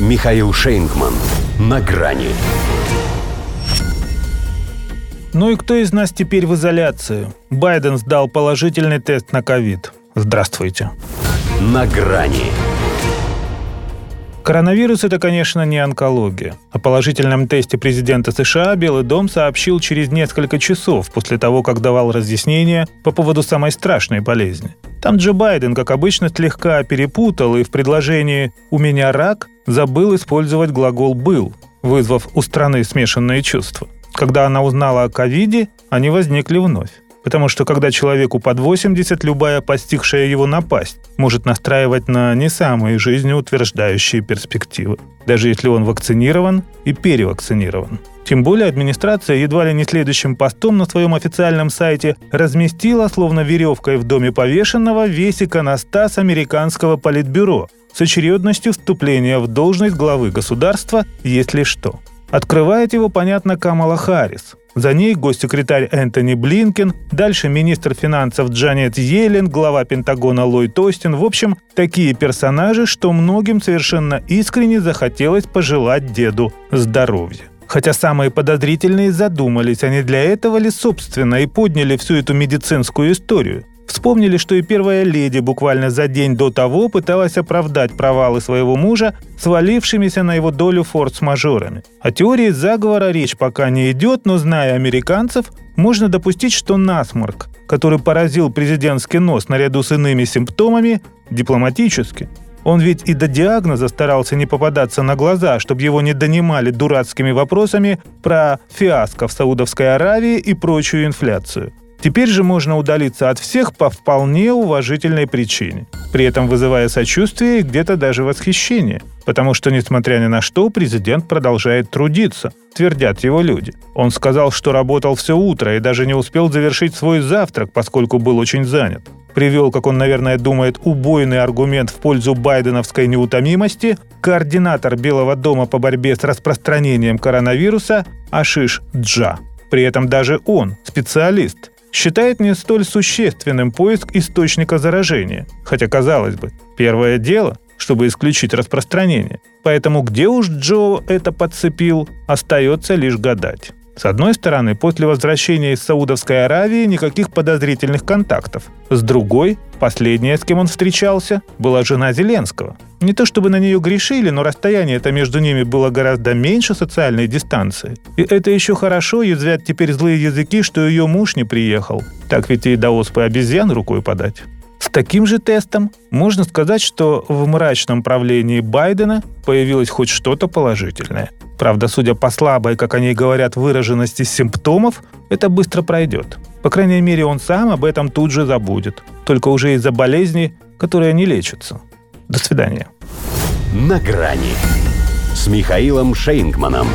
Михаил Шейнгман. На грани. Ну и кто из нас теперь в изоляции? Байден сдал положительный тест на ковид. Здравствуйте. На грани. Коронавирус – это, конечно, не онкология. О положительном тесте президента США Белый дом сообщил через несколько часов после того, как давал разъяснения по поводу самой страшной болезни. Там Джо Байден, как обычно, слегка перепутал и в предложении «у меня рак» забыл использовать глагол «был», вызвав у страны смешанные чувства. Когда она узнала о ковиде, они возникли вновь. Потому что когда человеку под 80, любая постигшая его напасть может настраивать на не самые жизнеутверждающие перспективы, даже если он вакцинирован и перевакцинирован. Тем более администрация едва ли не следующим постом на своем официальном сайте разместила, словно веревкой в доме повешенного, весь иконостас американского политбюро с очередностью вступления в должность главы государства, если что. Открывает его, понятно, Камала Харрис, за ней госсекретарь Энтони Блинкен, дальше министр финансов Джанет Йеллен, глава Пентагона Ллойд Остин. В общем, такие персонажи, что многим совершенно искренне захотелось пожелать деду здоровья. Хотя самые подозрительные задумались, не для этого ли собственно и подняли всю эту медицинскую историю. Вспомнили, что и первая леди буквально за день до того пыталась оправдать провалы своего мужа, свалившимися на его долю форс-мажорами. О теории заговора речь пока не идет, но зная американцев, можно допустить, что насморк, который поразил президентский нос наряду с иными симптомами, дипломатически. Он ведь и до диагноза старался не попадаться на глаза, чтобы его не донимали дурацкими вопросами про фиаско в Саудовской Аравии и прочую инфляцию – Теперь же можно удалиться от всех по вполне уважительной причине, при этом вызывая сочувствие и где-то даже восхищение. Потому что, несмотря ни на что, президент продолжает трудиться, твердят его люди. Он сказал, что работал все утро и даже не успел завершить свой завтрак, поскольку был очень занят. Привел, как он, наверное, думает, убойный аргумент в пользу байденовской неутомимости координатор Белого дома по борьбе с распространением коронавируса Ашиш Джа. При этом даже он, специалист, считает не столь существенным поиск источника заражения. Хотя, казалось бы, первое дело, чтобы исключить распространение. Поэтому где уж Джо это подцепил, остается лишь гадать. С одной стороны, после возвращения из Саудовской Аравии никаких подозрительных контактов. С другой, последняя, с кем он встречался, была жена Зеленского. Не то чтобы на нее грешили, но расстояние это между ними было гораздо меньше социальной дистанции. И это еще хорошо, язвят теперь злые языки, что ее муж не приехал. Так ведь и до оспы обезьян рукой подать. С таким же тестом можно сказать, что в мрачном правлении Байдена появилось хоть что-то положительное. Правда, судя по слабой, как они говорят, выраженности симптомов, это быстро пройдет. По крайней мере, он сам об этом тут же забудет. Только уже из-за болезни, которая не лечится. До свидания. На грани с Михаилом Шейнгманом.